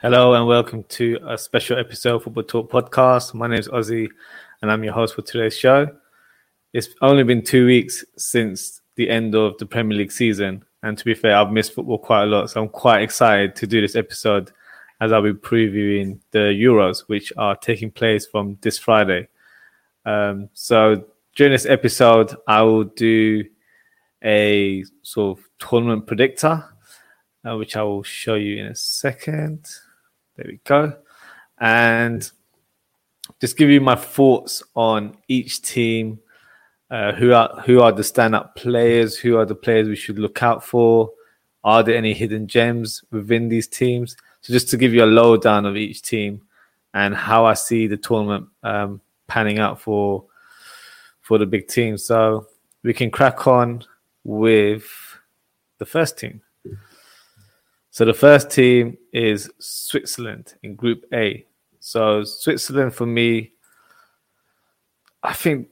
Hello and welcome to a special episode of Football Talk podcast. My name is Ozzy and I'm your host for today's show. It's only been two weeks since the end of the Premier League season, and to be fair, I've missed football quite a lot, so I'm quite excited to do this episode as I'll be previewing the Euros, which are taking place from this Friday. Um, so during this episode, I will do a sort of tournament predictor, uh, which I will show you in a second. There we go. And just give you my thoughts on each team. Uh, who are who are the stand-up players? Who are the players we should look out for? Are there any hidden gems within these teams? So just to give you a lowdown of each team and how I see the tournament um, panning out for for the big team. So we can crack on with the first team. So the first team is Switzerland in Group A. So Switzerland for me, I think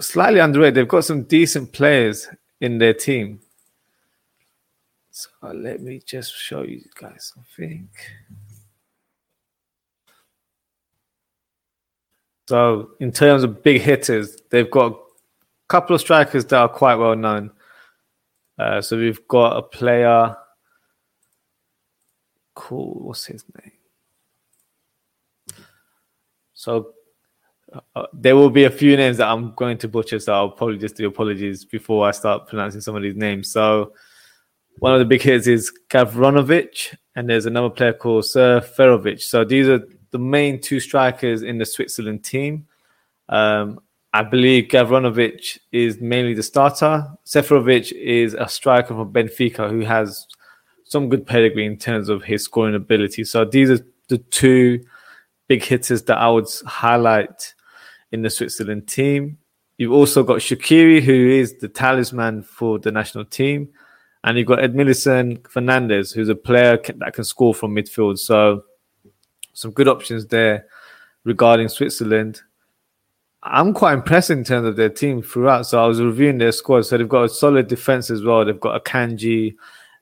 slightly underrated. They've got some decent players in their team. So let me just show you guys something. So in terms of big hitters, they've got a couple of strikers that are quite well known. Uh, so we've got a player cool. What's his name? So uh, there will be a few names that I'm going to butcher, so I'll probably just do apologies before I start pronouncing some of these names. So one of the big hits is Gavranovic, and there's another player called Seferovic. So these are the main two strikers in the Switzerland team. Um, I believe Gavranovic is mainly the starter. Seferovic is a striker from Benfica who has some good pedigree in terms of his scoring ability. So these are the two big hitters that I would highlight in the Switzerland team. You've also got Shaqiri, who is the talisman for the national team. And you've got Edimilson Fernandes, who's a player that can score from midfield. So some good options there regarding Switzerland. I'm quite impressed in terms of their team throughout. So I was reviewing their squad. So they've got a solid defense as well. They've got Akanji,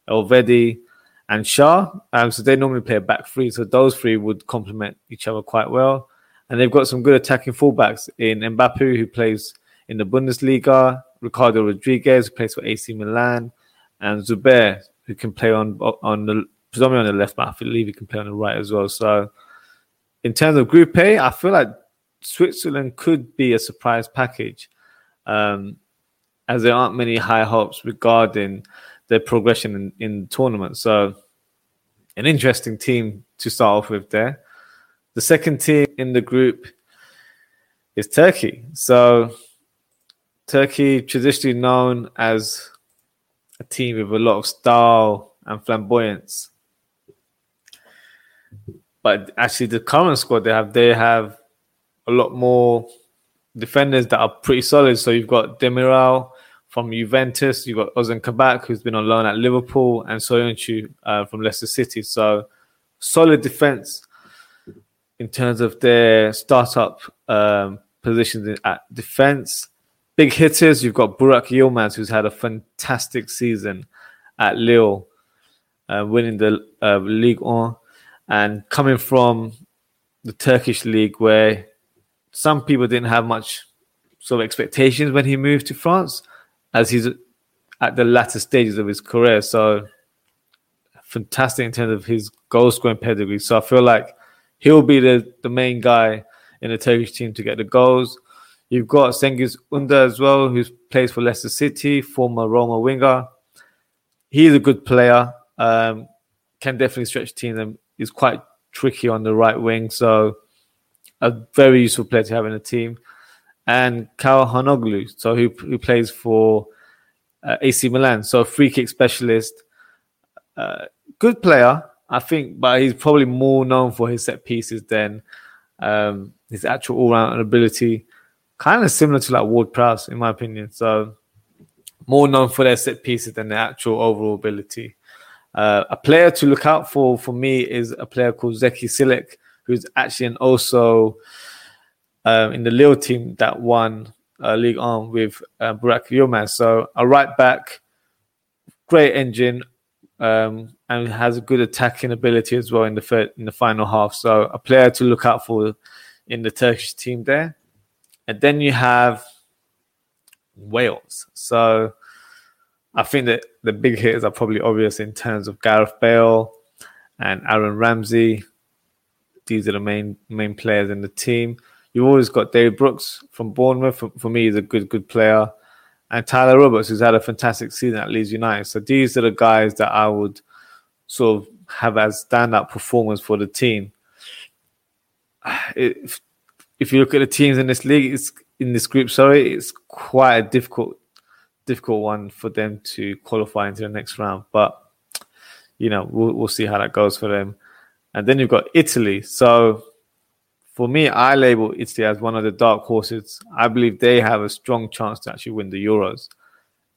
Elvedi, and Schär. Um, so they normally play a back three. So those three would complement each other quite well. And they've got some good attacking fullbacks in Mbabu, who plays in the Bundesliga, Ricardo Rodriguez, who plays for AC Milan, and Zuber, who can play on on the predominantly on the left, but I believe he can play on the right as well. So in terms of Group A, I feel like Switzerland could be a surprise package, um, as there aren't many high hopes regarding their progression in, in the tournament. So, an interesting team to start off with there. The second team in the group is Turkey. So, Turkey, traditionally known as a team with a lot of style and flamboyance. But actually, the current squad they have, they have a lot more defenders that are pretty solid. So you've got Demiral, from Juventus. You've got Ozan Kabak, who's been on loan at Liverpool, and Soyuncu uh, from Leicester City. So solid defense in terms of their startup um, positions at defense. Big hitters, you've got Burak Yilmaz, who's had a fantastic season at Lille, uh, winning the uh, League One, and coming from the Turkish league, where some people didn't have much sort of expectations when he moved to France as he's at the latter stages of his career. So fantastic in terms of his goal scoring pedigree. So I feel like he'll be the, the main guy in the Turkish team to get the goals. You've got Cengiz Under as well, who plays for Leicester City, former Roma winger. He's a good player. Um, can definitely stretch the team. Them is quite tricky on the right wing, so a very useful player to have in the team and Calhanoglu, so who who plays for uh, AC Milan, so free kick specialist, uh, good player, I think, but he's probably more known for his set pieces than um, his actual all round ability. Kind of similar to like Ward Prowse, in my opinion. So more known for their set pieces than their actual overall ability. Uh, a player to look out for for me is a player called Zeki Çelik, who's actually an also um, in the Lille team that won uh, League On with uh, Burak Yilmaz. So a right back, great engine, um, and has a good attacking ability as well in the third, in the final half. So a player to look out for in the Turkish team there. And then you have Wales. So I think that the big hitters are probably obvious in terms of Gareth Bale and Aaron Ramsey. These are the main main players in the team. You've always got David Brooks from Bournemouth. For, for me, he's a good good player, and Tyler Roberts, who's had a fantastic season at Leeds United. So these are the guys that I would sort of have as standout performers for the team. If, if you look at the teams in this league, it's in this group. Sorry, it's quite a difficult difficult one for them to qualify into the next round. But you know, we'll we'll see how that goes for them. And then you've got Italy. So for me, I label Italy as one of the dark horses. I believe they have a strong chance to actually win the Euros.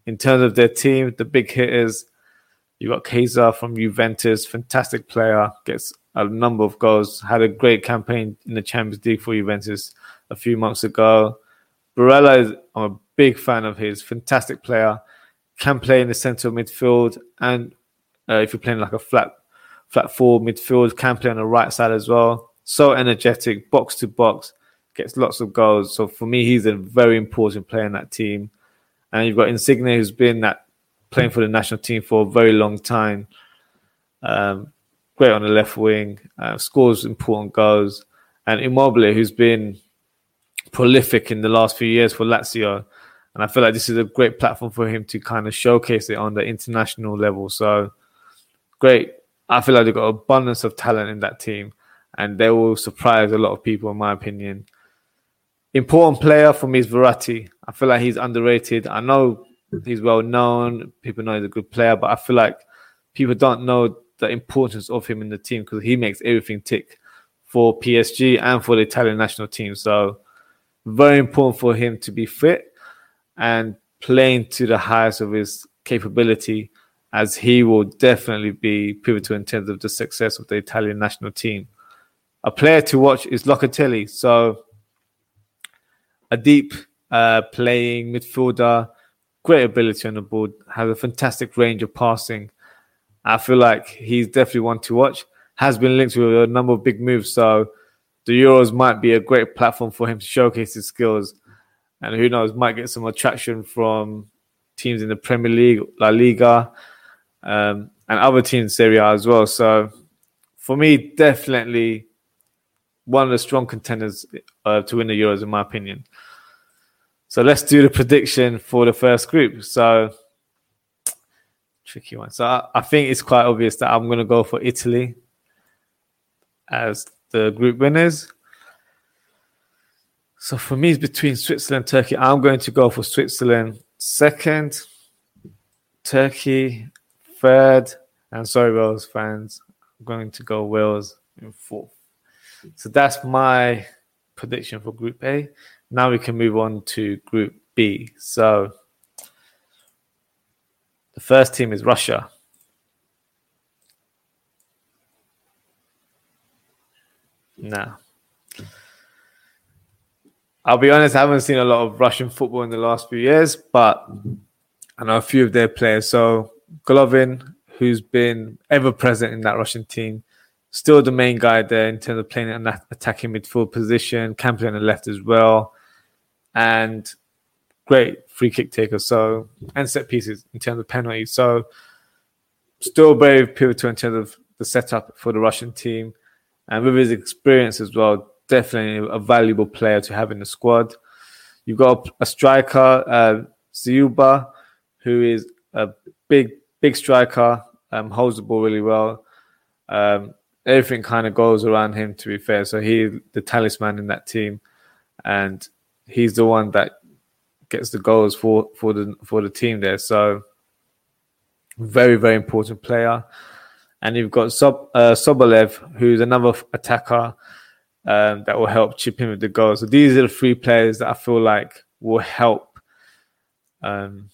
In terms of their team, the big hitters, you got Chiesa from Juventus, fantastic player, gets a number of goals, had a great campaign in the Champions League for Juventus a few months ago. Barella is I'm a big fan of his, fantastic player, can play in the centre of midfield, and uh, if you're playing like a flat flat four midfield, can play on the right side as well. So energetic, box to box, gets lots of goals. So for me, he's a very important player in that team. And you've got Insigne, who's been that playing for the national team for a very long time. Um, great on the left wing, uh, scores important goals, and Immobile, who's been prolific in the last few years for Lazio. And I feel like this is a great platform for him to kind of showcase it on the international level. So great. I feel like they've got abundance of talent in that team, and they will surprise a lot of people, in my opinion. Important player for me is Verratti. I feel like he's underrated. I know he's well known. People know he's a good player, but I feel like people don't know the importance of him in the team because he makes everything tick for PSG and for the Italian national team. So very important for him to be fit and playing to the highest of his capability, as he will definitely be pivotal in terms of the success of the Italian national team. A player to watch is Locatelli. So, a deep uh, playing midfielder, great ability on the board, has a fantastic range of passing. I feel like he's definitely one to watch. Has been linked with a number of big moves. So, the Euros might be a great platform for him to showcase his skills. And who knows, might get some attraction from teams in the Premier League, La Liga, um, and other teams Serie A as well. So for me, definitely one of the strong contenders uh, to win the Euros, in my opinion. So let's do the prediction for the first group. So tricky one. So I, I think it's quite obvious that I'm going to go for Italy as the group winners. So for me, it's between Switzerland and Turkey. I'm going to go for Switzerland second, Turkey third, and sorry, Wales fans, I'm going to go Wales in fourth. So that's my prediction for Group A. Now we can move on to Group B. So the first team is Russia. Now, I'll be honest, I haven't seen a lot of Russian football in the last few years, but I know a few of their players. So Golovin, who's been ever present in that Russian team, still the main guy there in terms of playing an attacking midfield position, can play on the left as well, and great free kick taker. So and set pieces in terms of penalties. So still very pivotal in terms of the setup for the Russian team and with his experience as well, definitely a valuable player to have in the squad. You've got a striker, uh, Dzyuba, who is a big, big striker, um, holds the ball really well. Um, everything kind of goes around him, to be fair. So he's the talisman in that team, and he's the one that gets the goals for for the for the team there. So very, very important player and you've got Sob, uh, Sobolev, who's another attacker um, that will help chip in with the goals. So these are the three players that I feel like will help um,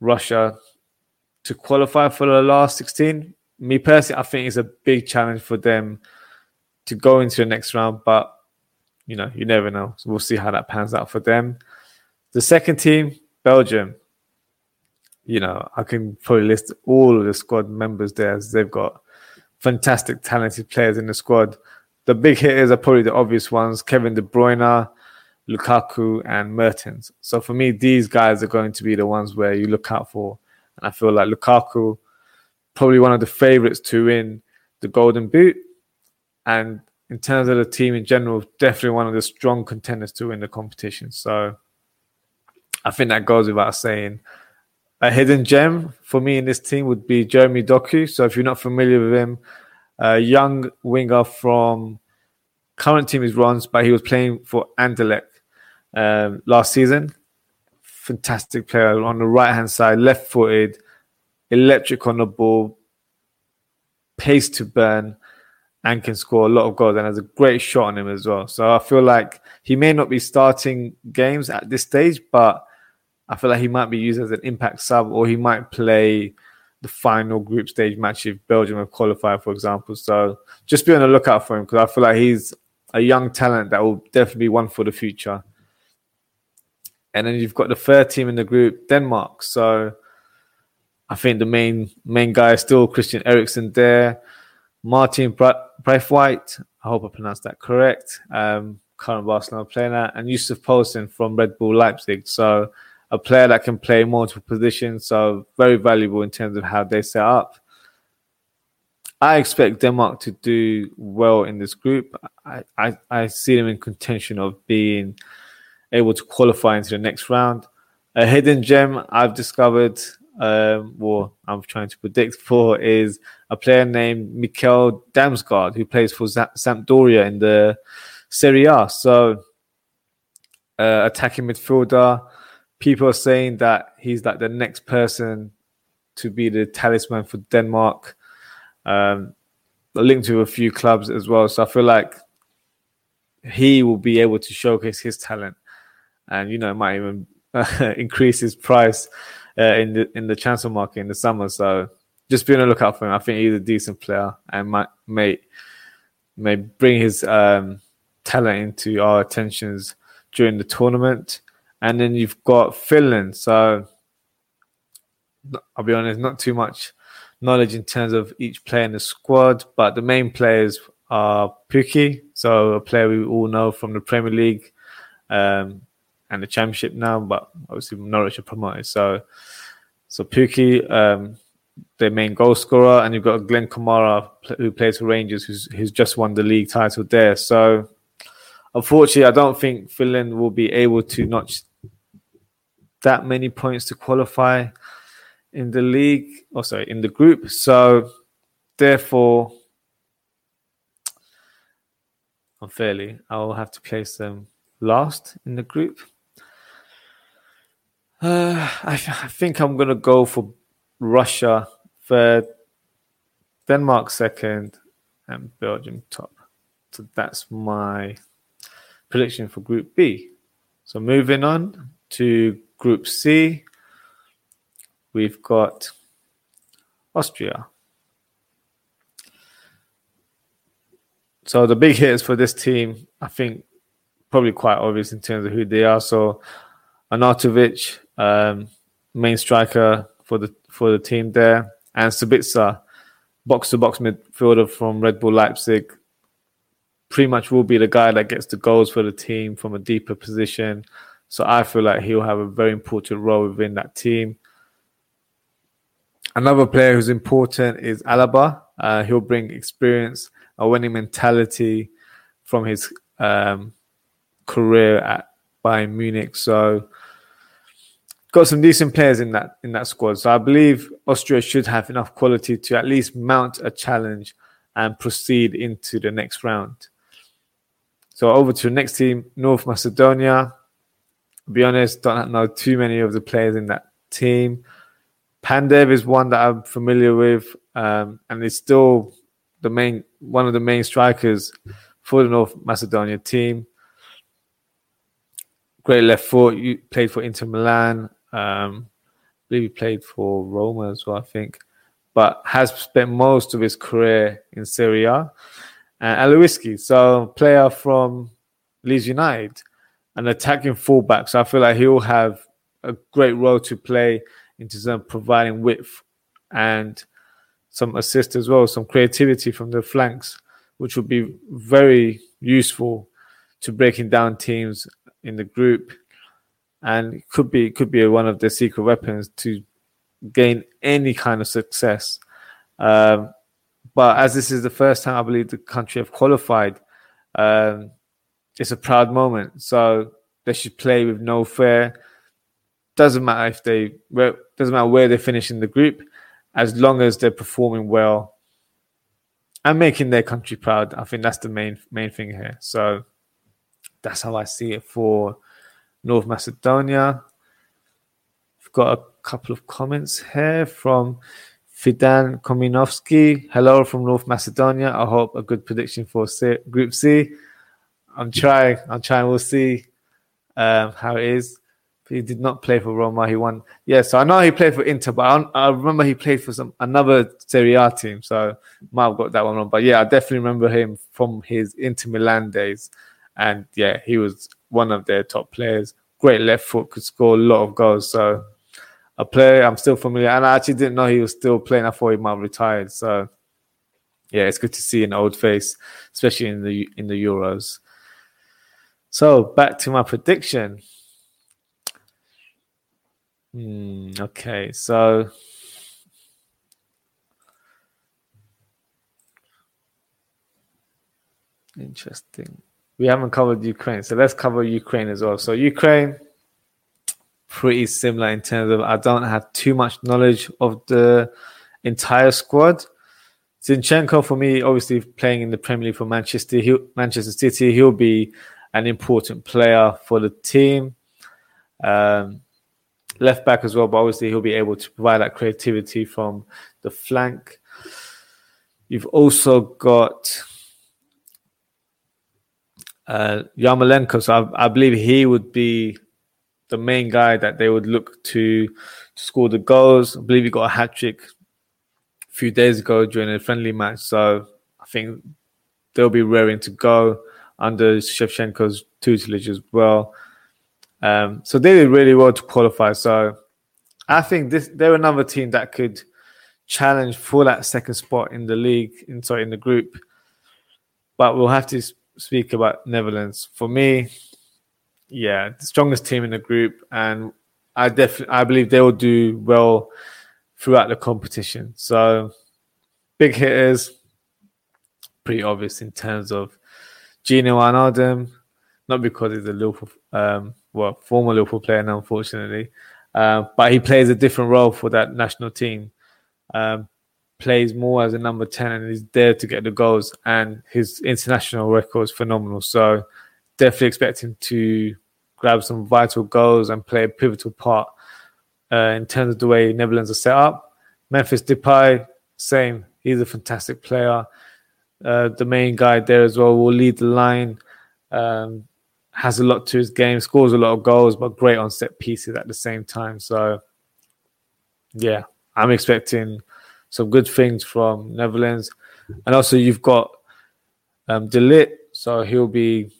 Russia to qualify for the last 16. Me personally, I think it's a big challenge for them to go into the next round, but you know, you never know. So we'll see how that pans out for them. The second team, Belgium. you know, I can probably list all of the squad members there as they've got fantastic, talented players in the squad. The big hitters are probably the obvious ones: Kevin De Bruyne, Lukaku, and Mertens. So for me, these guys are going to be the ones where you look out for, and I feel like Lukaku, probably one of the favourites to win the Golden Boot, and in terms of the team in general, definitely one of the strong contenders to win the competition. So I think that goes without saying. A hidden gem for me in this team would be Jeremy Doku. So if you're not familiar with him, a young winger from current team is Rennes, but he was playing for Anderlecht um, last season. Fantastic player on the right hand side, left footed, electric on the ball, pace to burn, and can score a lot of goals and has a great shot on him as well. So I feel like he may not be starting games at this stage, but I feel like he might be used as an impact sub or he might play the final group stage match if Belgium have qualified, for example. So just be on the lookout for him because I feel like he's a young talent that will definitely be one for the future. And then you've got the third team in the group, Denmark. So I think the main main guy is still Christian Eriksen there. Martin Braithwaite, I hope I pronounced that correct. Um, current Barcelona player and Yusuf Poulsen from Red Bull Leipzig. So a player that can play multiple positions, so very valuable in terms of how they set up. I expect Denmark to do well in this group. I, I, I see them in contention of being able to qualify into the next round. A hidden gem I've discovered, um, or I'm trying to predict for, is a player named Mikkel Damsgaard, who plays for Sampdoria in the Serie A. So, uh, attacking midfielder people are saying that he's like the next person to be the talisman for Denmark. Um, linked to a few clubs as well, so I feel like he will be able to showcase his talent, and you know, might even uh, increase his price uh, in the in the transfer market in the summer. So just be on the lookout for him. I think he's a decent player and might may may bring his um, talent into our attentions during the tournament and then you've got Finland. So I'll be honest, not too much knowledge in terms of each player in the squad, but the main players are Pukki, so a player we all know from the Premier League um, and the Championship now, but obviously Norwich are promoted. So, so Pukki, um, their main goal scorer, and you've got Glenn Kamara who plays for Rangers, who's who's just won the league title there. So, unfortunately, I don't think Finland will be able to notch that many points to qualify in the league, or oh, sorry, in the group. So therefore, unfairly, I will have to place them last in the group. Uh, I, I think I'm gonna go for Russia third, Denmark second, and Belgium top. So that's my prediction for Group B. So moving on to Group C, we've got Austria. So the big hitters for this team, I think, probably quite obvious in terms of who they are. So Arnautovic, um, main striker for the for the team there, and Sabitzer, box to box midfielder from Red Bull Leipzig, pretty much will be the guy that gets the goals for the team from a deeper position. So I feel like he'll have a very important role within that team. Another player who's important is Alaba. Uh, he'll bring experience, a winning mentality from his um, career at Bayern Munich. So got some decent players in that in that squad. So I believe Austria should have enough quality to at least mount a challenge and proceed into the next round. So over to the next team, North Macedonia be honest, don't know too many of the players in that team. Pandev is one that I'm familiar with, um, and it's still the main one of the main strikers for the North Macedonia team. Great left foot. You played for Inter Milan. Um, I believe he played for Roma as well, I think, but has spent most of his career in Serie A. And Alioski, so player from Leeds United an attacking fullback. So I feel like he'll have a great role to play in terms of providing width and some assist as well, some creativity from the flanks, which would be very useful to breaking down teams in the group, and could be could be one of their secret weapons to gain any kind of success. Um, but as this is the first time I believe the country have qualified, um, it's a proud moment. So they should play with no fear. Doesn't matter if they doesn't matter where they finish in the group, as long as they're performing well and making their country proud. I think that's the main main thing here. So that's how I see it for North Macedonia. I've got a couple of comments here from Fidan Kominovsky. Hello from North Macedonia. I hope a good prediction for C- Group C. I'm trying. I'm trying. We'll see um, how it is. He did not play for Roma. He won. Yeah, so I know he played for Inter, but I, I remember he played for some another Serie A team. So might have got that one wrong. But yeah, I definitely remember him from his Inter Milan days. And yeah, he was one of their top players. Great left foot, could score a lot of goals. So a player I'm still familiar. And I actually didn't know he was still playing. I thought he might have retired. So yeah, it's good to see an old face, especially in the in the Euros. So back to my prediction. Hmm, okay, so interesting. We haven't covered Ukraine, so let's cover Ukraine as well. So Ukraine, pretty similar in terms of I don't have too much knowledge of the entire squad. Zinchenko for me, obviously playing in the Premier League for Manchester, Manchester City, he'll be an important player for the team. Um, left back as well, but obviously he'll be able to provide that creativity from the flank. You've also got uh, Yarmolenko, so I, I, believe he would be the main guy that they would look to, to score the goals. I believe he got a hat trick a few days ago during a friendly match, so I think they'll be raring to go under Shevchenko's tutelage as well. Um, so they did really well to qualify. So I think this they're another team that could challenge for that second spot in the league, in sorry, in the group. But we'll have to speak about Netherlands. For me, yeah, the strongest team in the group, and I definitely I believe they will do well throughout the competition. So big hitters, pretty obvious in terms of Gini Wijnaldum, not because he's a Liverpool um, well, former Liverpool player unfortunately. Uh, but he plays a different role for that national team. Um, plays more as a number 10 and he's there to get the goals. And his international record is phenomenal. So definitely expect him to grab some vital goals and play a pivotal part uh, in terms of the way Netherlands are set up. Memphis Depay, same. He's a fantastic player. Uh, the main guy there as well will lead the line. Um, has a lot to his game, scores a lot of goals, but great on set pieces at the same time. So, yeah, I'm expecting some good things from Netherlands. And also, you've got um, De Ligt, so he'll be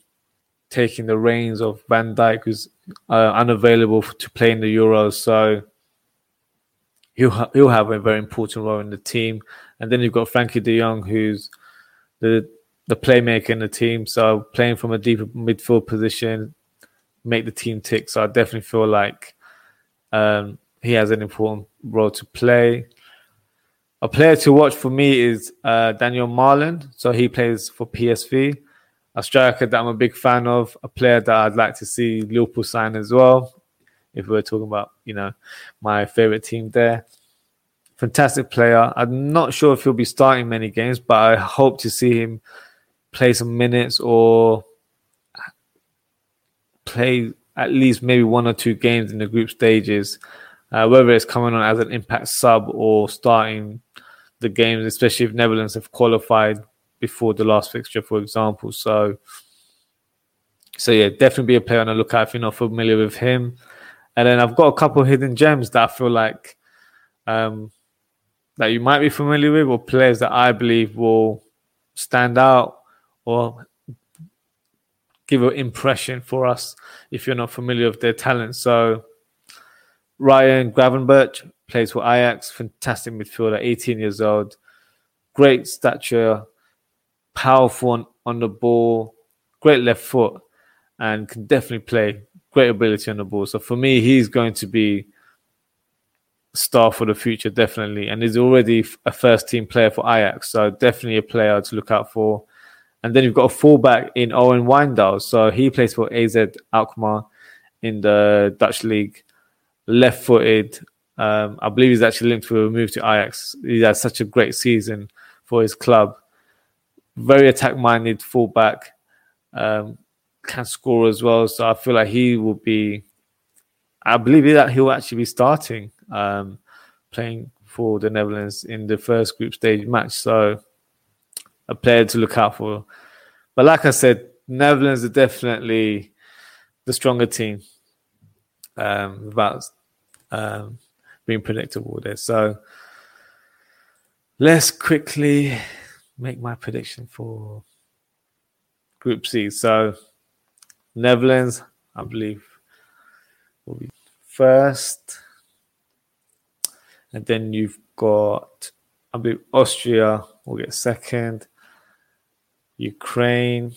taking the reins of Van Dijk, who's uh, unavailable to play in the Euros. So, he'll, ha- he'll have a very important role in the team. And then you've got Frenkie de Jong, who's the the playmaker in the team. So playing from a deeper midfield position, make the team tick. So I definitely feel like um, he has an important role to play. A player to watch for me is uh, Donyell Malen. So he plays for PSV, a striker that I'm a big fan of, a player that I'd like to see Liverpool sign as well. If we're talking about, you know, my favorite team there. Fantastic player. I'm not sure if he'll be starting many games, but I hope to see him play some minutes or play at least maybe one or two games in the group stages, uh, whether it's coming on as an impact sub or starting the games, especially if Netherlands have qualified before the last fixture, for example. So, so yeah, definitely be a player on the lookout if you're not familiar with him. And then I've got a couple hidden gems that I feel like um, that you might be familiar with, or players that I believe will stand out or give an impression for us if you're not familiar with their talent. So Ryan Gravenberch plays for Ajax, fantastic midfielder, 18 years old, great stature, powerful on, on the ball, great left foot, and can definitely play. Great ability on the ball. So for me, he's going to be star for the future, definitely. And he's already a first team player for Ajax. So definitely a player to look out for. And then you've got a fullback in Owen Wijndal. So he plays for AZ Alkmaar in the Dutch league. Left footed. Um, I believe he's actually linked to a move to Ajax. He had such a great season for his club. Very attack minded fullback. Um, can score as well. So I feel like he will be. I believe that he'll actually be starting, um, playing for the Netherlands in the first group stage match. So a player to look out for. But like I said, Netherlands are definitely the stronger team. Um, without um, being predictable there. So let's quickly make my prediction for Group C. So Netherlands, I believe, will be first. And then you've got, I believe, Austria will get second. Ukraine,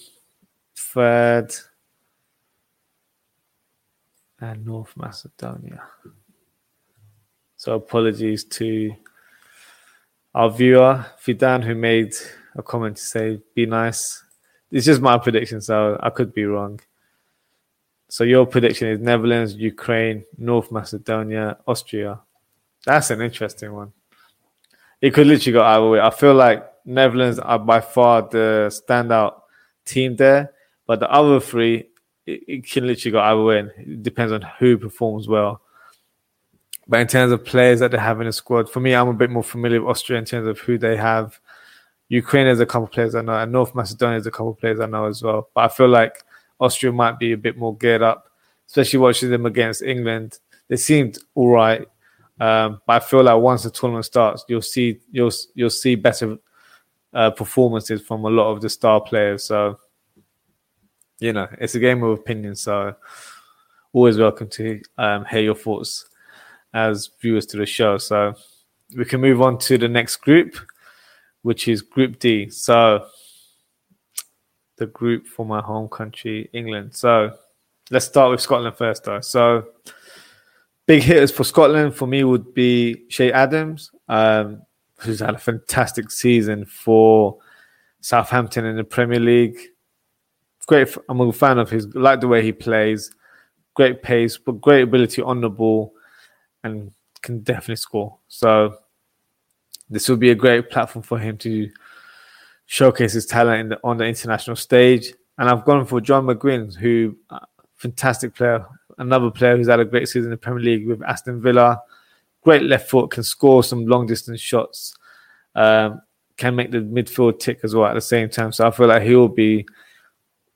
third. And North Macedonia. So apologies to our viewer, Fidan, who made a comment to say, be nice. It's just my prediction, so I could be wrong. So your prediction is Netherlands, Ukraine, North Macedonia, Austria. That's an interesting one. It could literally go either way. I feel like Netherlands are by far the standout team there, but the other three, it, it can literally go either way. And It depends on who performs well. But in terms of players that they have in the squad, for me, I'm a bit more familiar with Austria in terms of who they have. Ukraine has a couple of players I know, and North Macedonia has a couple of players I know as well. But I feel like Austria might be a bit more geared up, especially watching them against England. They seemed all right, um, but I feel like once the tournament starts, you'll see you'll you'll see better uh, performances from a lot of the star players. So, you know, it's a game of opinion. So, always welcome to um, hear your thoughts as viewers to the show. So, we can move on to the next group, which is Group D. So, the group for my home country, England. So let's start with Scotland first, though. So big hitters for Scotland for me would be Che Adams, um, who's had a fantastic season for Southampton in the Premier League. Great, I'm a fan of his. Like the way he plays, great pace, but great ability on the ball, and can definitely score. So this will be a great platform for him to showcase his talent the, on the international stage. And I've gone for John McGinn, who uh, fantastic player, another player who's had a great season in the Premier League with Aston Villa. Great left foot, can score some long distance shots, um, can make the midfield tick as well at the same time. So I feel like he will be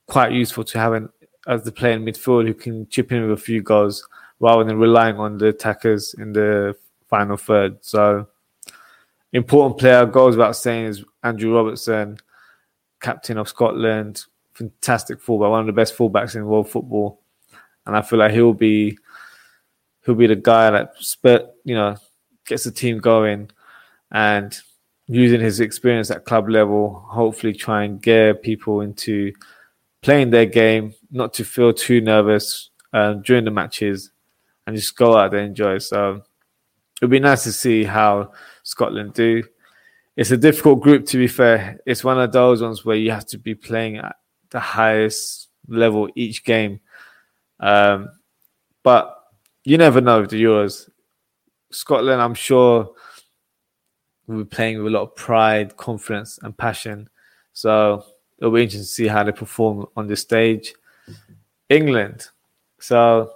quite useful to have an, as the player in midfield who can chip in with a few goals rather than relying on the attackers in the final third. So important player goes without saying is Andrew Robertson, captain of Scotland, fantastic fullback, one of the best fullbacks in world football, and I feel like he'll be he'll be the guy that spurt, you know gets the team going and using his experience at club level, hopefully try and gear people into playing their game, not to feel too nervous um, during the matches, and just go out there and enjoy. So it'd be nice to see how Scotland do. It's a difficult group, to be fair. It's one of those ones where you have to be playing at the highest level each game. Um, but you never know the Euros. Scotland, I'm sure, will be playing with a lot of pride, confidence, and passion. So it'll be interesting to see how they perform on the stage. England. So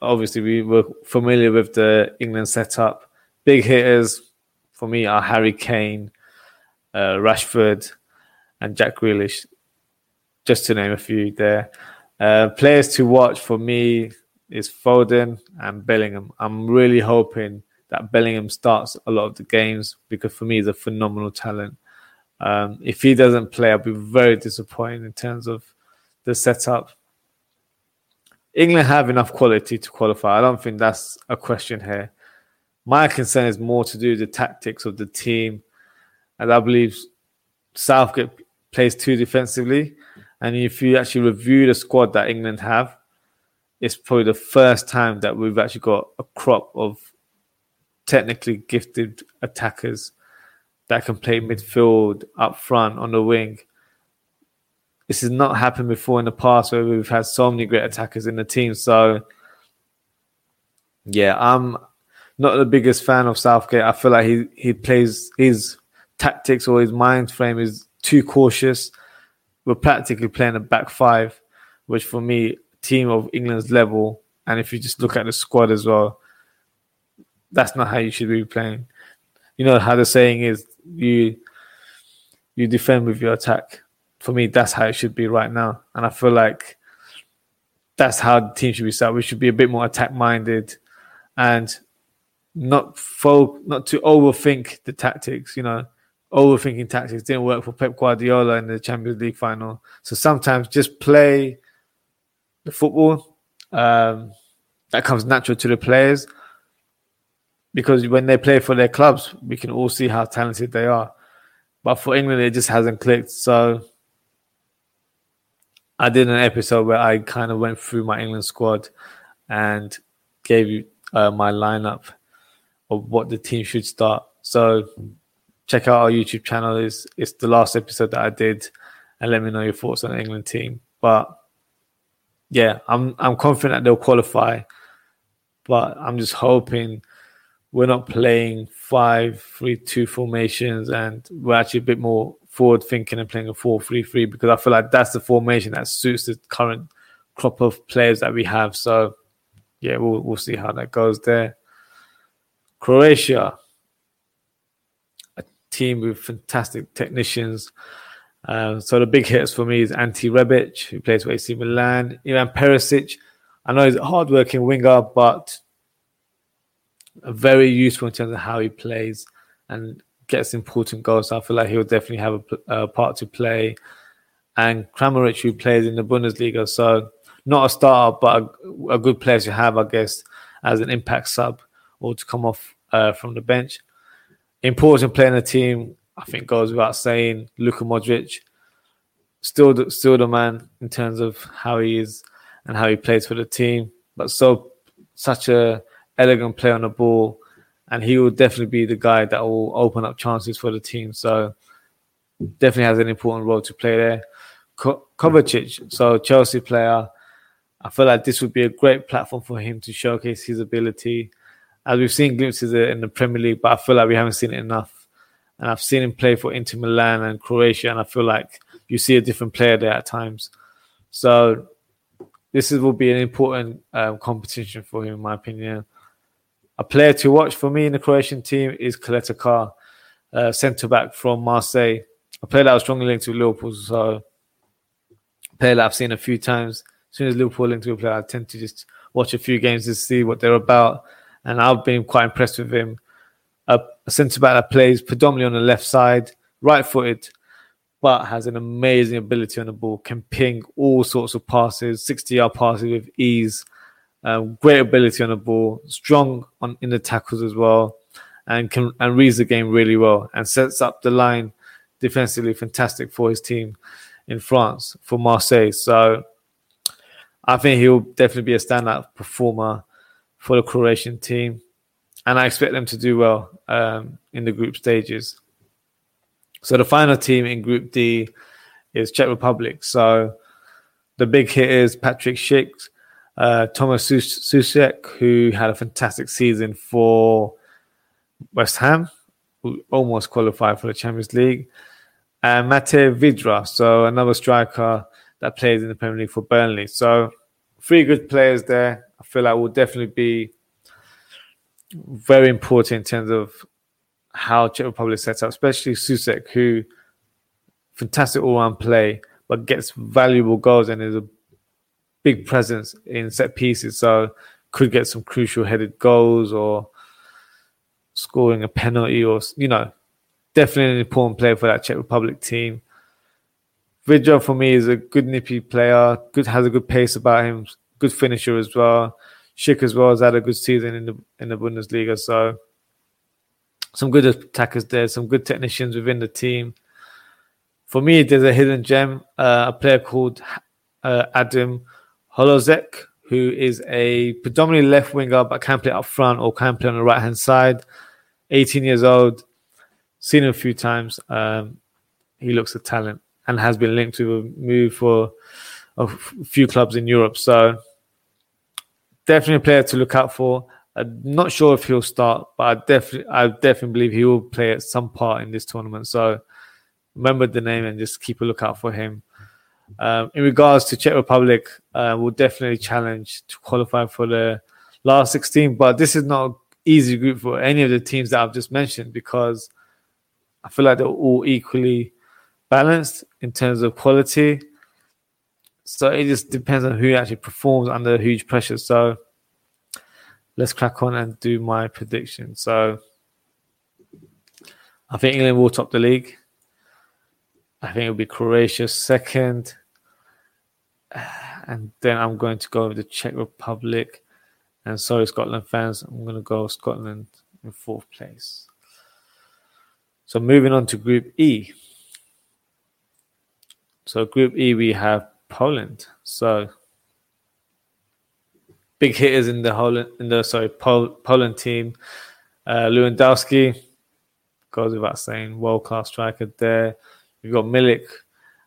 obviously we were familiar with the England setup. Big hitters, for me are Harry Kane, uh, Rashford, and Jack Grealish, just to name a few there. Uh, players to watch for me is Foden and Bellingham. I'm really hoping that Bellingham starts a lot of the games because for me he's a phenomenal talent. Um, if he doesn't play, I'll be very disappointed in terms of the setup. England have enough quality to qualify. I don't think that's a question here. My concern is more to do with the tactics of the team, and I believe Southgate plays too defensively. And if you actually review the squad that England have, it's probably the first time that we've actually got a crop of technically gifted attackers that can play midfield, up front, on the wing. This has not happened before in the past where we've had so many great attackers in the team. So, yeah, I'm not the biggest fan of Southgate. I feel like he he plays his tactics or his mind frame is too cautious. We're practically playing a back five, which for me, team of England's level, and if you just look at the squad as well, that's not how you should be playing. You know how the saying is, you you defend with your attack. For me, that's how it should be right now, and I feel like that's how the team should be set. We should be a bit more attack minded, and not fo- not to overthink the tactics. You know, overthinking tactics didn't work for Pep Guardiola in the Champions League final. So sometimes just play the football um, that comes natural to the players because when they play for their clubs, we can all see how talented they are. But for England, it just hasn't clicked. So I did an episode where I kind of went through my England squad and gave you uh, my lineup of what the team should start. So check out our YouTube channel. It's, it's the last episode that I did, and let me know your thoughts on the England team. But yeah, I'm I'm confident that they'll qualify, but I'm just hoping we're not playing five three two formations and we're actually a bit more forward thinking and playing a four three three because I feel like that's the formation that suits the current crop of players that we have. So yeah, we'll we'll see how that goes there. Croatia, a team with fantastic technicians. Um, so the big hits for me is Ante Rebic, who plays for AC Milan. Ivan Perisic, I know he's a hard-working winger, but very useful in terms of how he plays and gets important goals. I feel like he'll definitely have a, a part to play. And Kramaric, who plays in the Bundesliga, so not a starter, but a, a good player to have, I guess, as an impact sub or to come off uh, from the bench. Important player in the team, I think goes without saying. Luka Modric, still the, still the man in terms of how he is and how he plays for the team, but so such a elegant play on the ball, and he will definitely be the guy that will open up chances for the team. So definitely has an important role to play there. Ko- Kovacic, so Chelsea player, I feel like this would be a great platform for him to showcase his ability. As we've seen glimpses in the Premier League, but I feel like we haven't seen it enough and I've seen him play for Inter Milan and Croatia, and I feel like you see a different player there at times. So this is, will be an important um, competition for him, in my opinion. A player to watch for me in the Croatian team is Caleta Car, uh, centre back from Marseille. A player that was strongly linked to Liverpool, so a player that I've seen a few times. As soon as Liverpool linked to a player, I tend to just watch a few games to see what they're about, and I've been quite impressed with him a, a centre back that plays predominantly on the left side, right footed, but has an amazing ability on the ball, can ping all sorts of passes, 60 yard passes with ease. Um, great ability on the ball, strong on in the tackles as well, and can and reads the game really well and sets up the line defensively fantastic for his team in France for Marseille. So I think he'll definitely be a standout performer for the Croatian team and I expect them to do well um, in the group stages. So the final team in Group D is Czech Republic. So the big hit is Patrik Schick, uh, Thomas Soucek, who had a fantastic season for West Ham, who almost qualified for the Champions League, and Matej Vydra, so another striker that plays in the Premier League for Burnley. So three good players there. I feel like will definitely be very important in terms of how Czech Republic sets up, especially Soucek, who fantastic all-round play, but gets valuable goals and is a big presence in set pieces. So could get some crucial headed goals or scoring a penalty or you know, definitely an important player for that Czech Republic team. Vydra for me is a good nippy player, good has a good pace about him, good finisher as well. Schick as well has had a good season in the in the Bundesliga. So some good attackers there, some good technicians within the team. For me, there's a hidden gem, uh, a player called uh, Adam Holozek, who is a predominantly left winger but can play up front or can play on the right hand side. 18 years old, seen him a few times. Um, he looks a talent and has been linked to a move for a few clubs in Europe. So definitely a player to look out for. I'm not sure if he'll start, but I definitely, I definitely believe he will play at some part in this tournament. So remember the name and just keep a lookout for him. Um, in regards to Czech Republic, uh, we'll definitely challenge to qualify for the last 16, but this is not an easy group for any of the teams that I've just mentioned because I feel like they're all equally balanced in terms of quality. So it just depends on who actually performs under huge pressure. So let's crack on and do my prediction. So I think England will top the league. I think it'll be Croatia second. And then I'm going to go with the Czech Republic. And sorry, Scotland fans, I'm going to go Scotland in fourth place. So moving on to Group E. So Group E, we have Poland. So big hitters in the Holland, in the sorry Pol- Poland team. Uh, Lewandowski goes without saying, world class striker there. You've got Milik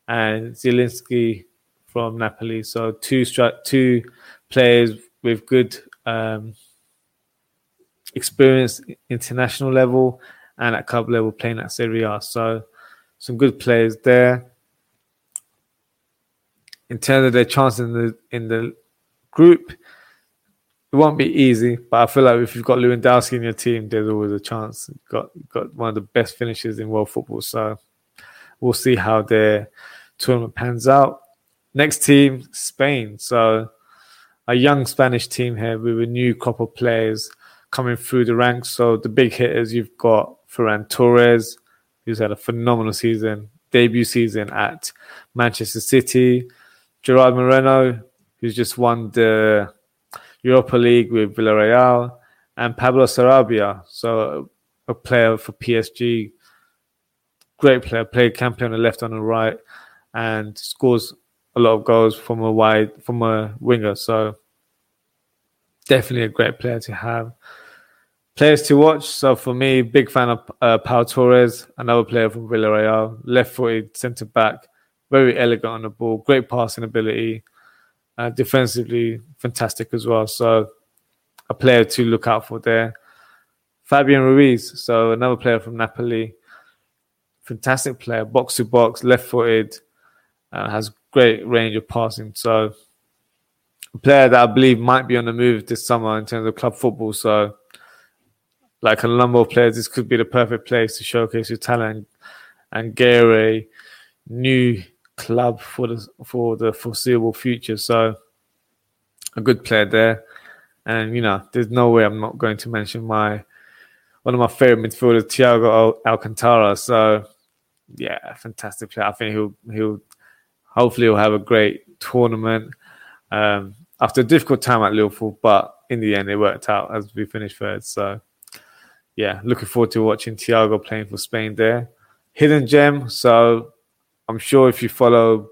and Zielinski from Napoli. So two stri- two players with good um, experience international level and at club level playing at Serie A. So some good players there. In terms of their chance in the in the group, it won't be easy. But I feel like if you've got Lewandowski in your team, there's always a chance. You've got you've got one of the best finishers in world football. So we'll see how their tournament pans out. Next team, Spain. So a young Spanish team here with a new of players coming through the ranks. So the big hitters, you've got Ferran Torres, who's had a phenomenal season, debut season at Manchester City. Gerard Moreno, who's just won the Europa League with Villarreal, and Pablo Sarabia, so a player for PSG, great player, played campion on the left on the right, and scores a lot of goals from a wide from a winger. So definitely a great player to have. Players to watch. So for me, big fan of uh, Pau Torres, another player from Villarreal, left-footed centre back, very elegant on the ball, great passing ability, uh, defensively fantastic as well. So a player to look out for there. Fabian Ruiz, so another player from Napoli, fantastic player, box to box, left-footed, uh, has great range of passing. So a player that I believe might be on the move this summer in terms of club football. So like a number of players, this could be the perfect place to showcase your talent and get a new club for the for the foreseeable future. So a good player there. And you know, there's no way I'm not going to mention my one of my favorite midfielders, Thiago Alcantara. So yeah, fantastic player. I think he'll he'll hopefully he'll have a great tournament. Um, after a difficult time at Liverpool, but in the end it worked out as we finished third. So yeah, looking forward to watching Thiago playing for Spain there. Hidden gem. So I'm sure if you follow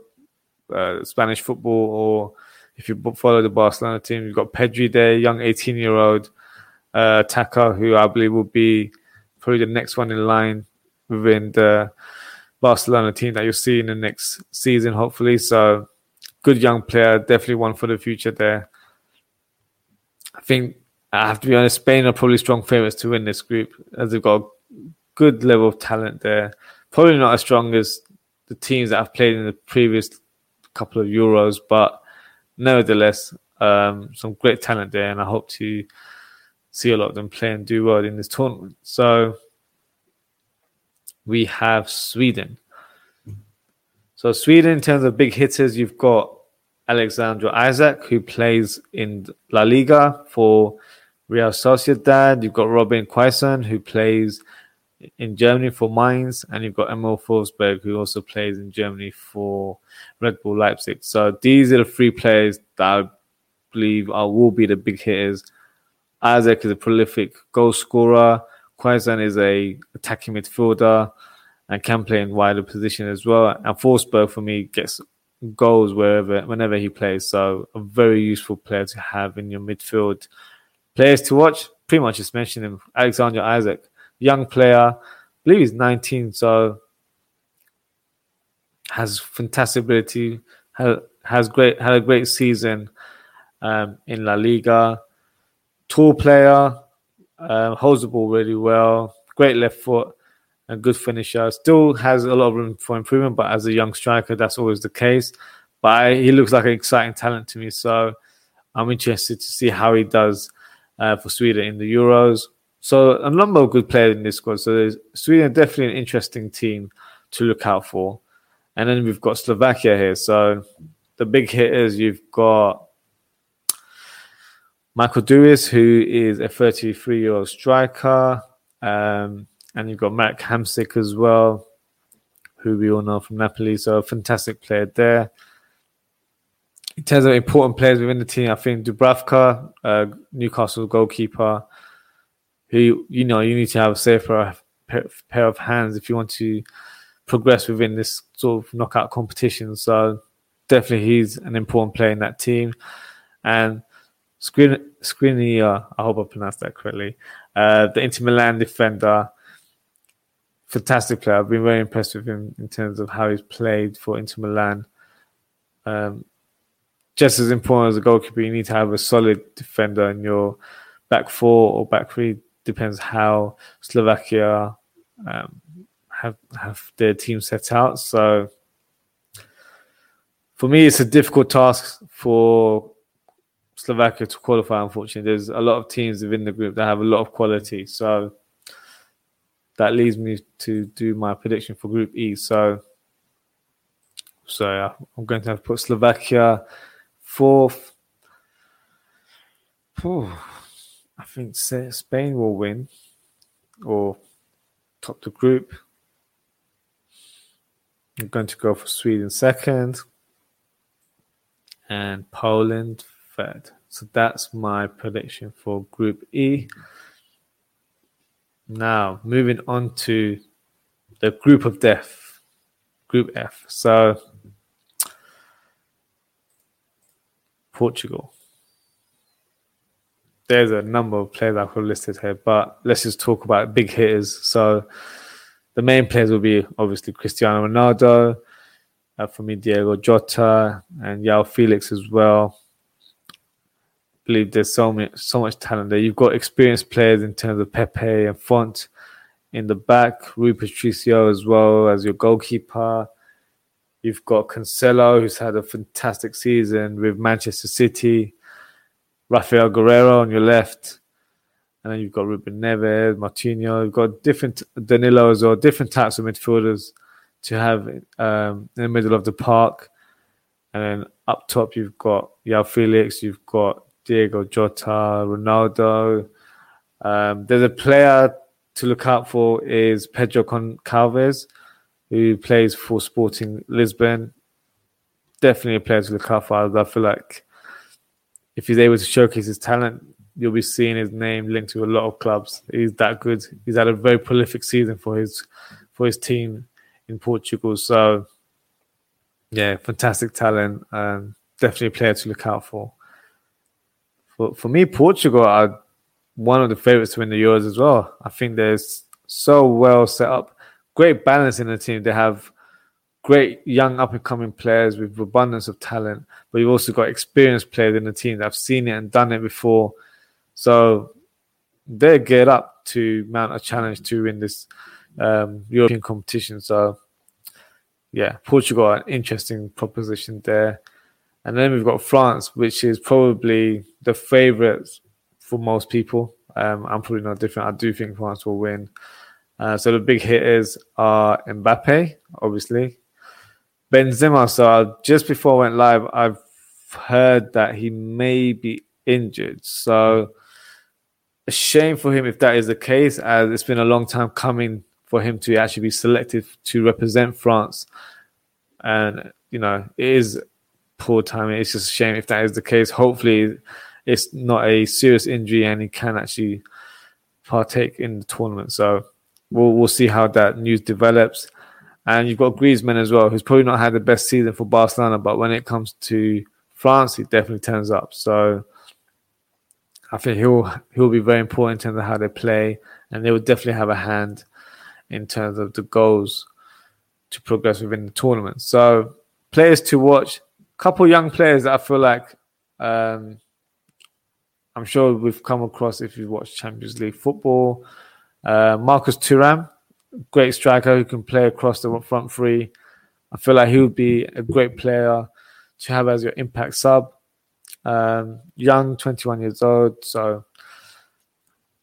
uh, Spanish football or if you follow the Barcelona team, you've got Pedri there, young 18 year old uh, attacker who I believe will be probably the next one in line within the Barcelona team that you'll see in the next season, hopefully. So, good young player, definitely one for the future there. I think I have to be honest, Spain are probably strong favourites to win this group as they've got a good level of talent there. Probably not as strong as the teams that have played in the previous couple of Euros, but nevertheless, um, some great talent there, and I hope to see a lot of them play and do well in this tournament. So we have Sweden. So Sweden, in terms of big hitters, you've got Alexander Isak, who plays in La Liga for Real Sociedad. You've got Robin Quaison, who plays in Germany for Mainz, and you've got Emil Forsberg, who also plays in Germany for Red Bull Leipzig. So these are the three players that I believe are will be the big hitters. Isaac is a prolific goal scorer. Quaison is a attacking midfielder and can play in wider position as well. And Forsberg for me gets goals wherever whenever he plays. So a very useful player to have in your midfield. Players to watch, pretty much just mentioned him. Alexander Isak, young player, I believe he's 19, so has fantastic ability, has, great had a great season um, in La Liga. Tall player, um, holds the ball really well, great left foot, a good finisher. Still has a lot of room for improvement, but as a young striker, that's always the case. But I, he looks like an exciting talent to me, so I'm interested to see how he does uh, for Sweden in the Euros. So a number of good players in this squad. So Sweden definitely an interesting team to look out for. And then we've got Slovakia here. So the big hitters, you've got Michael Duris, who is a 33 year old striker. Um, and you've got Matt Hamsik as well, who we all know from Napoli. So a fantastic player there. In terms of important players within the team, I think Dubravka, uh, Newcastle goalkeeper, who you know you need to have a safer pair of hands if you want to progress within this sort of knockout competition. So definitely he's an important player in that team. And Screen Skriniar, I hope I pronounced that correctly. Uh, the Inter Milan defender, fantastic player. I've been very impressed with him in terms of how he's played for Inter Milan. Um, just as important as a goalkeeper, you need to have a solid defender in your back four or back three. Depends how Slovakia um, have have their team set out. So for me, it's a difficult task for Slovakia to qualify. Unfortunately, there's a lot of teams within the group that have a lot of quality. So that leads me to do my prediction for Group E. So, so yeah, I'm going to have put Slovakia fourth. Whew. I think Spain will win or top the group. I'm going to go for Sweden second and Poland third. So that's my prediction for Group E. Now, moving on to the Group of Death, Group F. So, Portugal. There's a number of players I've listed here, but let's just talk about big hitters. So, the main players will be obviously Cristiano Ronaldo, uh, for me, Diego Jota, and Joao Felix as well. Believe there's so much, so much talent there. You've got experienced players in terms of Pepe and Fonte in the back, Rui Patricio as well as your goalkeeper. You've got Cancelo, who's had a fantastic season with Manchester City. Rafael Guerreiro on your left. And then you've got Ruben Neves, Moutinho. You've got different Danilo as well, different types of midfielders to have um, in the middle of the park. And then up top, you've got Joao Felix, you've got Diego Jota, Ronaldo. Um, there's a player to look out for is Pedro Goncalves, who plays for Sporting Lisbon. Definitely a player to look out for. I feel like if he's able to showcase his talent, you'll be seeing his name linked to a lot of clubs. He's that good. He's had a very prolific season for his for his team in Portugal. So yeah, fantastic talent. Um, definitely a player to look out for. For for me, Portugal are one of the favorites to win the Euros as well. I think they're so well set up, great balance in the team. They have great young up and coming players with abundance of talent, but you've also got experienced players in the team that have seen it and done it before. So they're geared up to mount a challenge to win this um, European competition. So, yeah, Portugal, an interesting proposition there. And then we've got France, which is probably the favourite for most people. Um, I'm probably not different. I do think France will win. Uh, so the big hitters are Mbappe, obviously. Benzema. So just before I went live, I've heard that he may be injured. So a shame for him if that is the case, as it's been a long time coming for him to actually be selected to represent France. And, you know, it is poor timing. It's just a shame if that is the case. Hopefully, it's not a serious injury and he can actually partake in the tournament. So we'll we'll see how that news develops. And you've got Griezmann as well, who's probably not had the best season for Barcelona, but when it comes to France, he definitely turns up. So I think he'll he'll be very important in terms of how they play, and they will definitely have a hand in terms of the goals to progress within the tournament. So players to watch, couple young players that I feel like um, I'm sure we've come across if you've watched Champions League football. Uh, Marcus Thuram, great striker who can play across the front three. I feel like he would be a great player to have as your impact sub. Um, young, 21 years old, so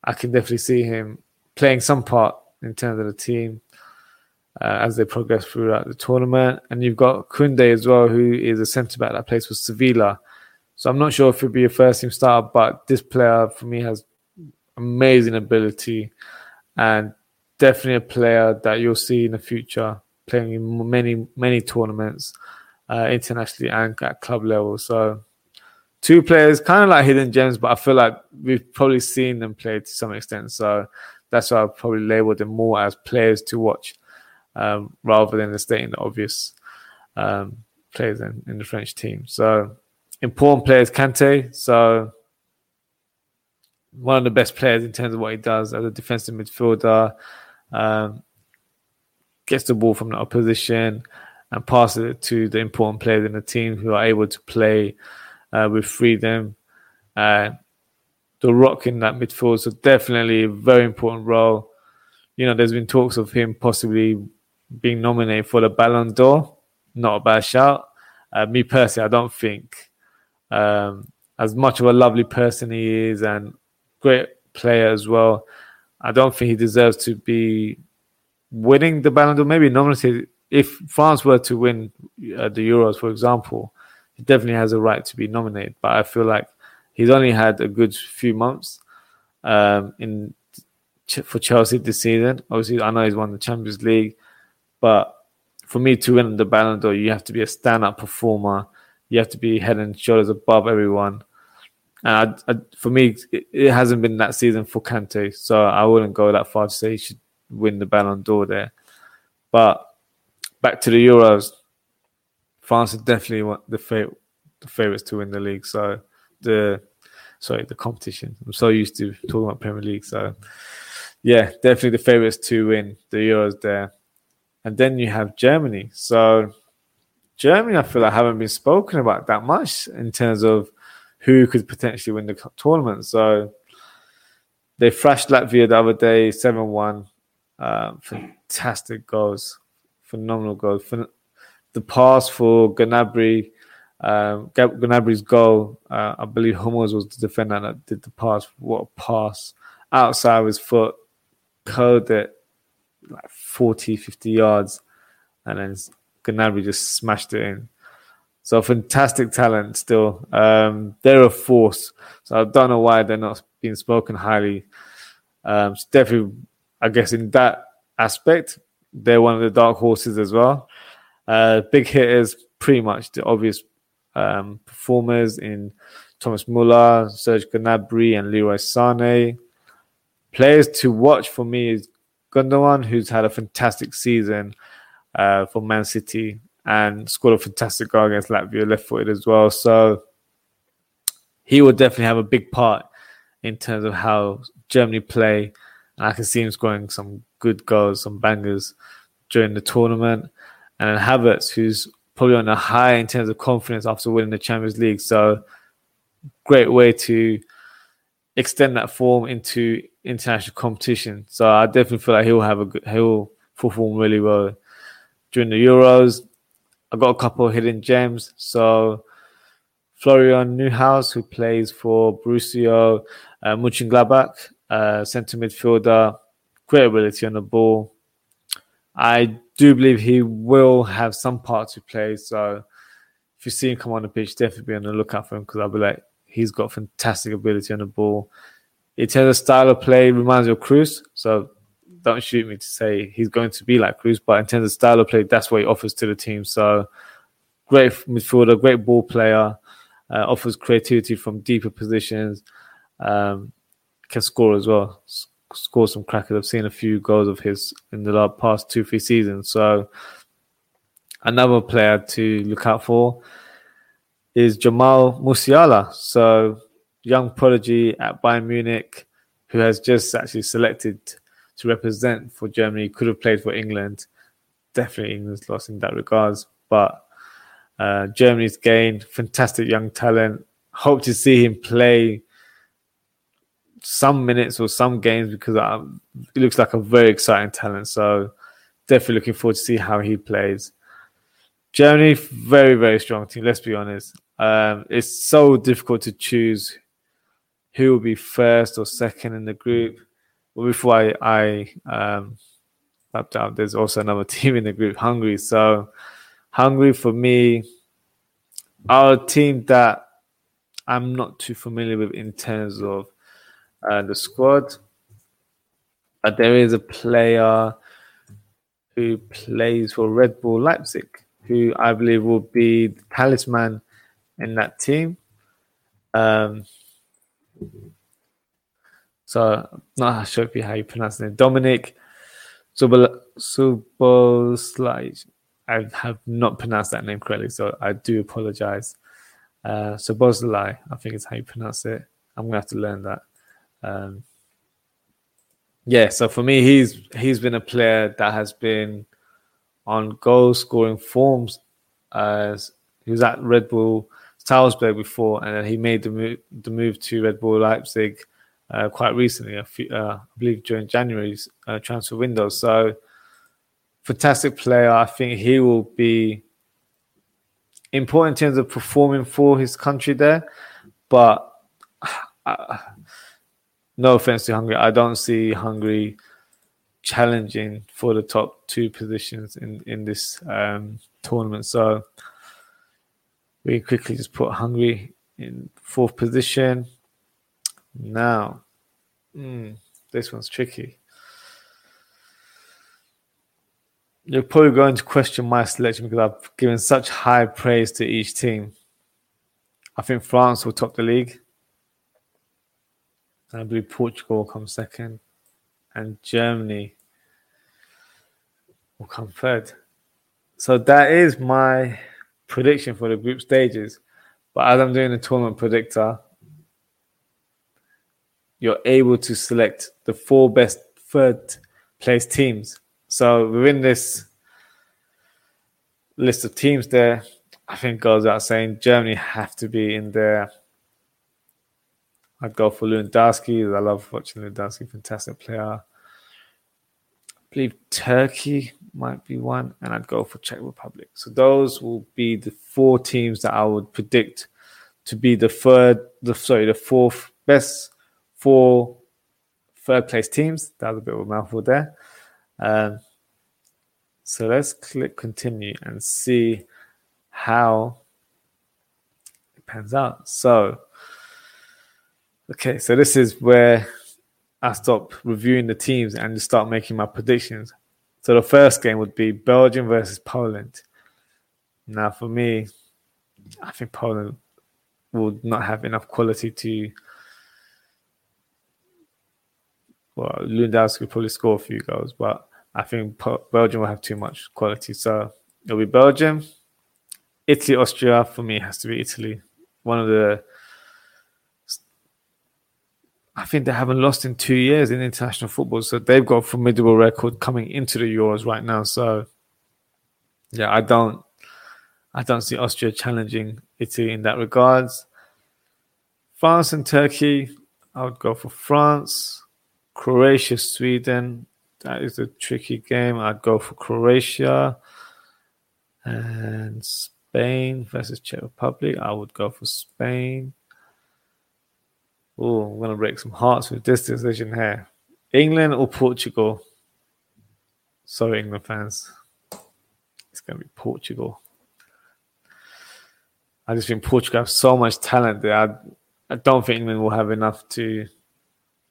I can definitely see him playing some part in terms of the team uh, as they progress throughout the tournament. And you've got Koundé as well, who is a centre back that plays for Sevilla. So I'm not sure if he'll be a first team starter, but this player for me has amazing ability and definitely a player that you'll see in the future playing in many many tournaments uh, internationally and at club level. So two players, kind of like hidden gems, but I feel like we've probably seen them play to some extent. So that's why I've probably labeled them more as players to watch um, rather than stating the obvious um, players in, in the French team. So important players, Kante. So one of the best players in terms of what he does as a defensive midfielder. Um, gets the ball from the opposition and passes it to the important players in the team who are able to play uh, with freedom. Uh, the rock in that midfield, so definitely a very important role. You know, there's been talks of him possibly being nominated for the Ballon d'Or. Not a bad shout. Uh, me personally, I don't think, um, as much of a lovely person he is and great player as well, I don't think he deserves to be winning the Ballon d'Or. Maybe nominated. If France were to win uh, the Euros, for example, he definitely has a right to be nominated. But I feel like he's only had a good few months um, in for Chelsea this season. Obviously, I know he's won the Champions League. But for me to win the Ballon d'Or, you have to be a stand-up performer. You have to be head and shoulders above everyone. And I, I, for me, it, it, hasn't been that season for Kante, so I wouldn't go that far to say he should win the Ballon d'Or there. But back to the Euros, France is definitely the favorite, the favorites to win the league. So the sorry, the competition. I'm so used to talking about Premier League. So yeah, definitely the favorites to win the Euros there and then you have Germany. So Germany, I feel like haven't been spoken about that much in terms of who could potentially win the tournament. So they thrashed Latvia the other day, seven one. Uh, fantastic goals, phenomenal goals. The pass for Gnabry, um, Gnabry's goal. Uh, I believe Hummels was the defender that did the pass. What a pass! Outside his foot, curled it like 40, 50 yards, and then Gnabry just smashed it in. So fantastic talent still. Um, they're a force. So I don't know why they're not being spoken highly. Um, definitely, I guess in that aspect, they're one of the dark horses as well. Uh, big hitters, pretty much the obvious um, performers in Thomas Muller, Serge Gnabry, and Leroy Sané. Players to watch for me is Gundogan, who's had a fantastic season uh, for Man City and scored a fantastic goal against Latvia, left footed as well. So he will definitely have a big part in terms of how Germany play. And I can see him scoring some good goals, some bangers during the tournament. And then Havertz, who's probably on a high in terms of confidence after winning the Champions League. So great way to extend that form into international competition. So I definitely feel like he'll have a good, he'll perform really well during the Euros. I got a couple of hidden gems. So Florian Neuhaus, who plays for Borussia uh, Mönchengladbach, uh, centre midfielder, great ability on the ball. I do believe he will have some part to play. So if you see him come on the pitch, definitely be on the lookout for him because I'll be like, he's got fantastic ability on the ball in terms of style of play, reminds me of Kroos. So don't shoot me to say he's going to be like Kroos, but in terms of style of play, that's what he offers to the team. So great midfielder, great ball player, uh, offers creativity from deeper positions, um, can score as well. S- score some crackers. I've seen a few goals of his in the last past two, three seasons. So another player to look out for is Jamal Musiala. So young prodigy at Bayern Munich, who has just actually selected to represent for Germany, could have played for England. Definitely England's lost in that regards, but uh, Germany's gained fantastic young talent. Hope to see him play some minutes or some games because um, he looks like a very exciting talent. So definitely looking forward to see how he plays. Germany, very very strong team. Let's be honest. Um, it's so difficult to choose who will be first or second in the group. But before I, I um, out, there's also another team in the group, Hungary. So Hungary for me are a team that I'm not too familiar with in terms of uh, the squad. But there is a player who plays for Red Bull Leipzig, who I believe will be the talisman in that team. Um, so not sure if you how you pronounce it. Dominic Suboslai. I have not pronounced that name correctly, so I do apologize. Uh, Suboslai, I think is how you pronounce it. I'm gonna have to learn that. Um, yeah, so for me, he's he's been a player that has been on goal scoring forms. He was at Red Bull Salzburg before, and then he made the move, the move to Red Bull Leipzig uh, quite recently, few, uh, I believe during January's uh, transfer window. So, fantastic player. I think he will be important in terms of performing for his country there, but. Uh, no offense to Hungary, I don't see Hungary challenging for the top two positions in in this um, tournament. So we quickly just put Hungary in fourth position. Now, mm, this one's tricky. You're probably going to question my selection because I've given such high praise to each team. I think France will top the league. I believe Portugal will come second, and Germany will come third. So that is my prediction for the group stages. But as I'm doing the tournament predictor, you're able to select the four best third place teams. So within this list of teams there, I think goes out saying Germany have to be in there I'd go for Lewandowski. I love watching Lewandowski, fantastic player. I believe Turkey might be one, and I'd go for Czech Republic. So those will be the four teams that I would predict to be the third, the sorry, the fourth best four third place teams. That was a bit of a mouthful there. Um, so let's click continue and see how it pans out. So Okay, so this is where I stop reviewing the teams and just start making my predictions. So the first game would be Belgium versus Poland. Now, for me, I think Poland will not have enough quality to. Well, Lewandowski could probably score a few goals, but I think Belgium will have too much quality. So it'll be Belgium. Italy, Austria, for me, has to be Italy. One of the I think they haven't lost in two years in international football, so they've got a formidable record coming into the Euros right now. So, yeah, I don't, I don't see Austria challenging Italy in that regards. France and Turkey, I would go for France. Croatia, Sweden, that is a tricky game. I'd go for Croatia. And Spain versus Czech Republic, I would go for Spain. Oh, I'm going to break some hearts with this decision here. England or Portugal? Sorry, England fans. It's going to be Portugal. I just think Portugal have so much talent there. I, I don't think England will have enough to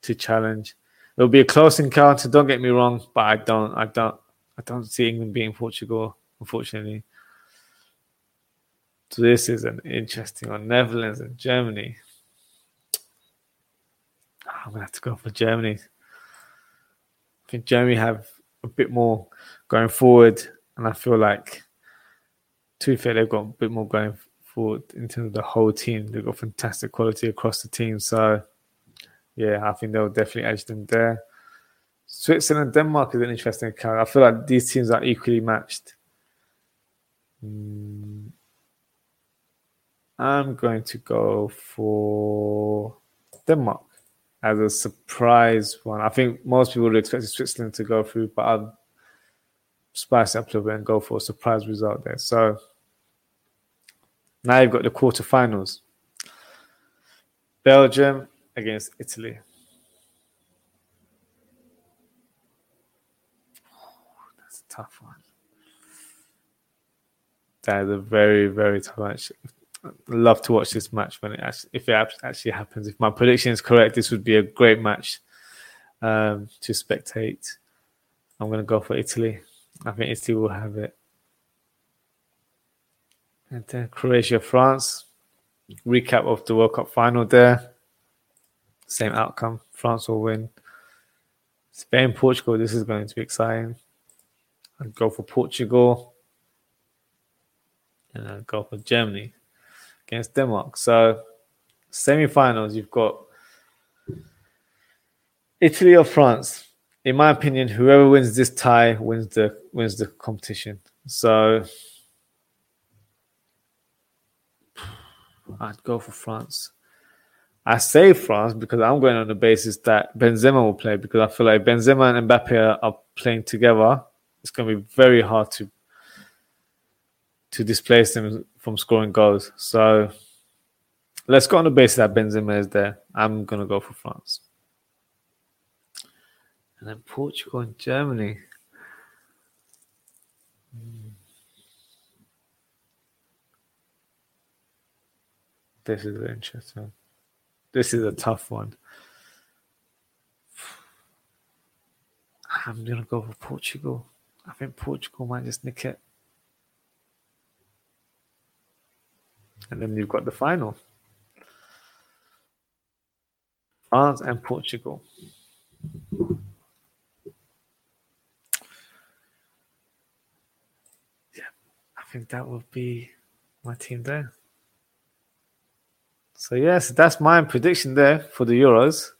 to challenge. It'll be a close encounter. Don't get me wrong, but I don't, I don't, I don't see England beating Portugal. Unfortunately, So This is an interesting one. Netherlands and Germany. Ah, I'm gonna have to go for Germany. I think Germany have a bit more going forward, and I feel like, to be fair, they've got a bit more going forward in terms of the whole team. They've got fantastic quality across the team, so yeah, I think they'll definitely edge them there. Switzerland and Denmark is an interesting account. I feel like these teams are equally matched. Mm. I'm going to go for Denmark as a surprise one. I think most people would expect Switzerland to go through, but I'll spice up a little bit and go for a surprise result there. So now you've got the quarterfinals. Belgium against Italy. that's a tough one. That is a very, very tough match. I'd love to watch this match when it actually, if it actually happens. If my prediction is correct, this would be a great match um, to spectate. I'm going to go for Italy. I think Italy will have it. And then Croatia, France. Recap of the World Cup final there. Same outcome. France will win. Spain, Portugal. This is going to be exciting. I'd go for Portugal. And I'd go for Germany against Denmark. So, semi finals, you've got Italy or France. In my opinion, whoever wins this tie wins the wins the competition. So I'd go for France. I say France because I'm going on the basis that Benzema will play because I feel like Benzema and Mbappe are playing together. It's going to be very hard to to displace them from scoring goals. So let's go on the basis that Benzema is there. I'm going to go for France. And then Portugal and Germany. Hmm. This is interesting. This is a tough one. I'm gonna go for Portugal. I think Portugal might just nick it. And then you've got the final. France and Portugal. Yeah, I think that would be my team there. So yes, that's my prediction there for the Euros.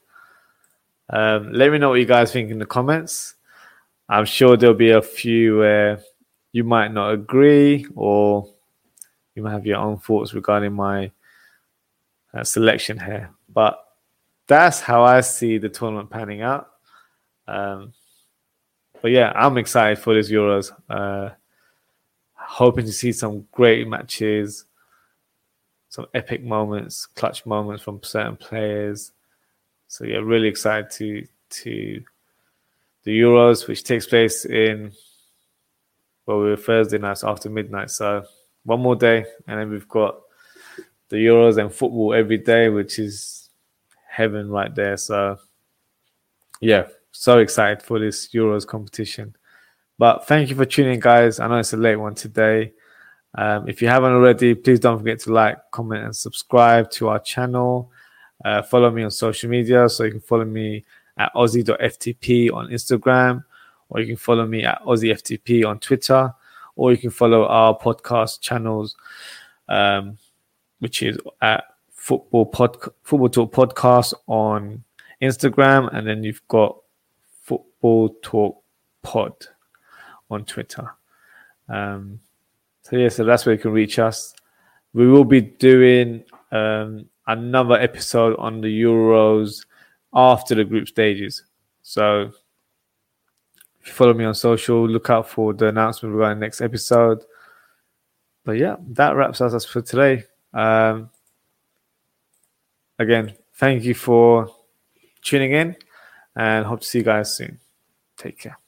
Um, let me know what you guys think in the comments. I'm sure there'll be a few where you might not agree, or you might have your own thoughts regarding my uh, selection here. But that's how I see the tournament panning out. Um, but yeah, I'm excited for this Euros. Uh, hoping to see some great matches some epic moments, clutch moments from certain players. So yeah, really excited to to the Euros, which takes place in well, we're Thursday nights after midnight. So one more day, and then we've got the Euros and football every day, which is heaven right there. So yeah, so excited for this Euros competition. But thank you for tuning in, guys. I know it's a late one today. Um, if you haven't already, please don't forget to like, comment, and subscribe to our channel. Uh, follow me on social media. So you can follow me at aussie.ftp on Instagram, or you can follow me at aussieftp on Twitter, or you can follow our podcast channels, um, which is at football pod, football talk podcast on Instagram, and then you've got football talk pod on Twitter. Um, so yeah, so that's where you can reach us. We will be doing um, another episode on the Euros after the group stages. So if you follow me on social, look out for the announcement regarding the next episode. But yeah, that wraps us up for today. Um, again, thank you for tuning in and hope to see you guys soon. Take care.